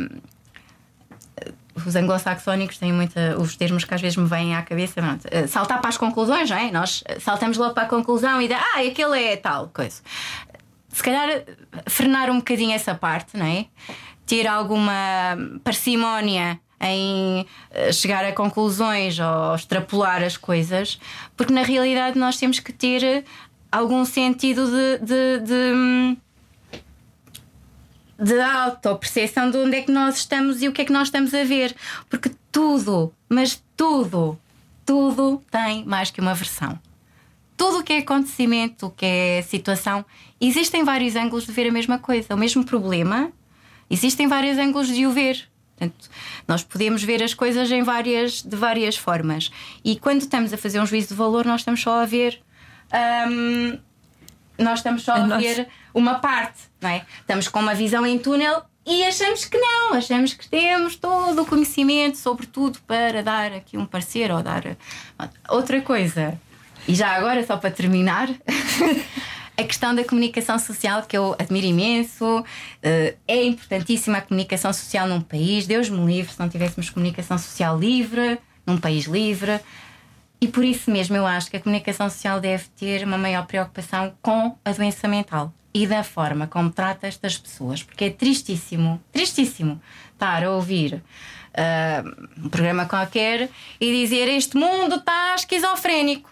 os anglo-saxónicos têm muita, os termos que às vezes me vêm à cabeça, pronto, saltar para as conclusões, não é? Nós saltamos logo para a conclusão e dá, ah, aquele é tal coisa. Se calhar frenar um bocadinho essa parte, não é? Ter alguma parcimónia em eh, chegar a conclusões ou extrapolar as coisas, porque na realidade nós temos que ter algum sentido de, de, de de autoperceção de onde é que nós estamos e o que é que nós estamos a ver. Porque tudo, mas tudo, tudo tem mais que uma versão. Tudo o que é acontecimento, o que é situação, existem vários ângulos de ver a mesma coisa, o mesmo problema, existem vários ângulos de o ver. Portanto, nós podemos ver as coisas em várias, de várias formas. E quando estamos a fazer um juízo de valor, nós estamos só a ver. Hum, nós estamos só a, a ver uma parte, não é? Estamos com uma visão em túnel e achamos que não, achamos que temos todo o conhecimento sobre tudo para dar aqui um parecer ou dar outra coisa. E já agora, só para terminar, a questão da comunicação social, que eu admiro imenso, eh, é importantíssima a comunicação social num país. Deus me livre se não tivéssemos comunicação social livre, num país livre. E por isso mesmo eu acho que a comunicação social deve ter uma maior preocupação com a doença mental e da forma como trata estas pessoas, porque é tristíssimo, tristíssimo estar a ouvir uh, um programa qualquer e dizer este mundo está esquizofrénico.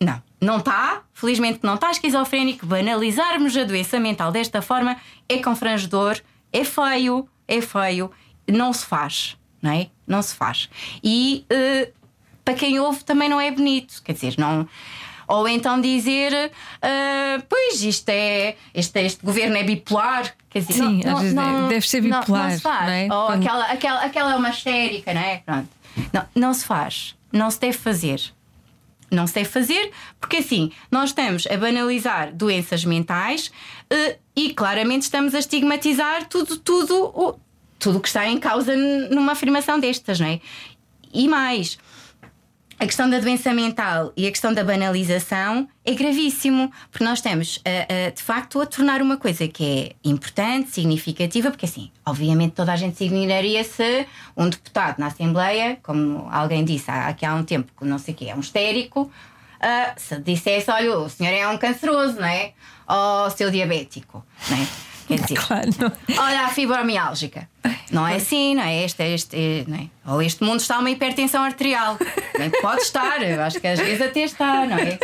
Não, não está, felizmente não está esquizofrénico. Banalizarmos a doença mental desta forma é confrangedor, é feio, é feio, não se faz, não é? Não se faz. E uh, para quem ouve também não é bonito. Quer dizer, não. Ou então dizer, uh, pois isto é, este, este governo é bipolar. Quer dizer, Sim, não, às não, vezes deve ser bipolar. Não, não se faz. É? Ou aquela, aquela, aquela é uma histérica, não é? Pronto. Não, não se faz. Não se deve fazer. Não se deve fazer, porque assim, nós estamos a banalizar doenças mentais uh, e claramente estamos a estigmatizar tudo, tudo, tudo que está em causa numa afirmação destas, não é? E mais, a questão da doença mental e a questão da banalização é gravíssimo, porque nós estamos, a, a, de facto, a tornar uma coisa que é importante, significativa, porque assim, obviamente toda a gente se ignoraria se um deputado na Assembleia, como alguém disse há, aqui há um tempo, que não sei o que, é um histérico, uh, se dissesse, olha, o senhor é um canceroso, não é? Ou seu diabético, não é? Quer dizer, claro, olha a fibromiálgica. Não é assim, não é? Este, este, não é? Ou este mundo está uma hipertensão arterial. Nem pode estar, eu acho que às vezes até está, não é?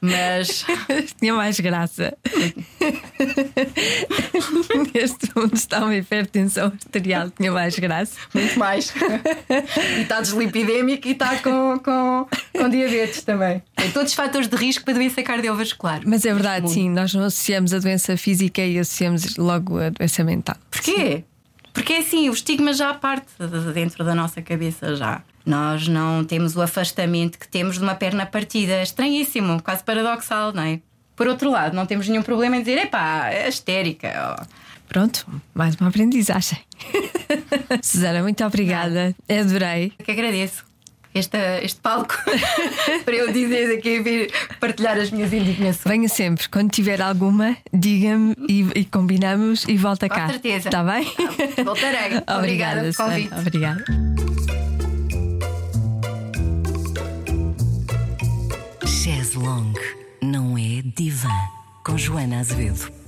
Mas. Tinha mais graça. Neste mundo está uma hipertensão arterial, tinha mais graça. Muito mais. E está deslipidémico e está com, com, com diabetes também. Tem todos os fatores de risco para doença cardiovascular. Mas é verdade, sim, nós não associamos a doença física e associamos logo a doença mental. Porquê? Porque é assim, o estigma já parte dentro da nossa cabeça já. Nós não temos o afastamento que temos de uma perna partida. Estranhíssimo, quase paradoxal, não é? Por outro lado, não temos nenhum problema em dizer, epá, é histérica. Pronto, mais uma aprendizagem. Susana, muito obrigada. Adorei. Que agradeço este, este palco para eu dizer aqui vir partilhar as minhas indignações. Venha sempre, quando tiver alguma, diga-me e, e, combinamos e volta Com cá. Com certeza. Está bem? Tá, voltarei. Obrigada, Obrigada pelo convite. Obrigada. Chaz Long não é divã com Joana Azevedo.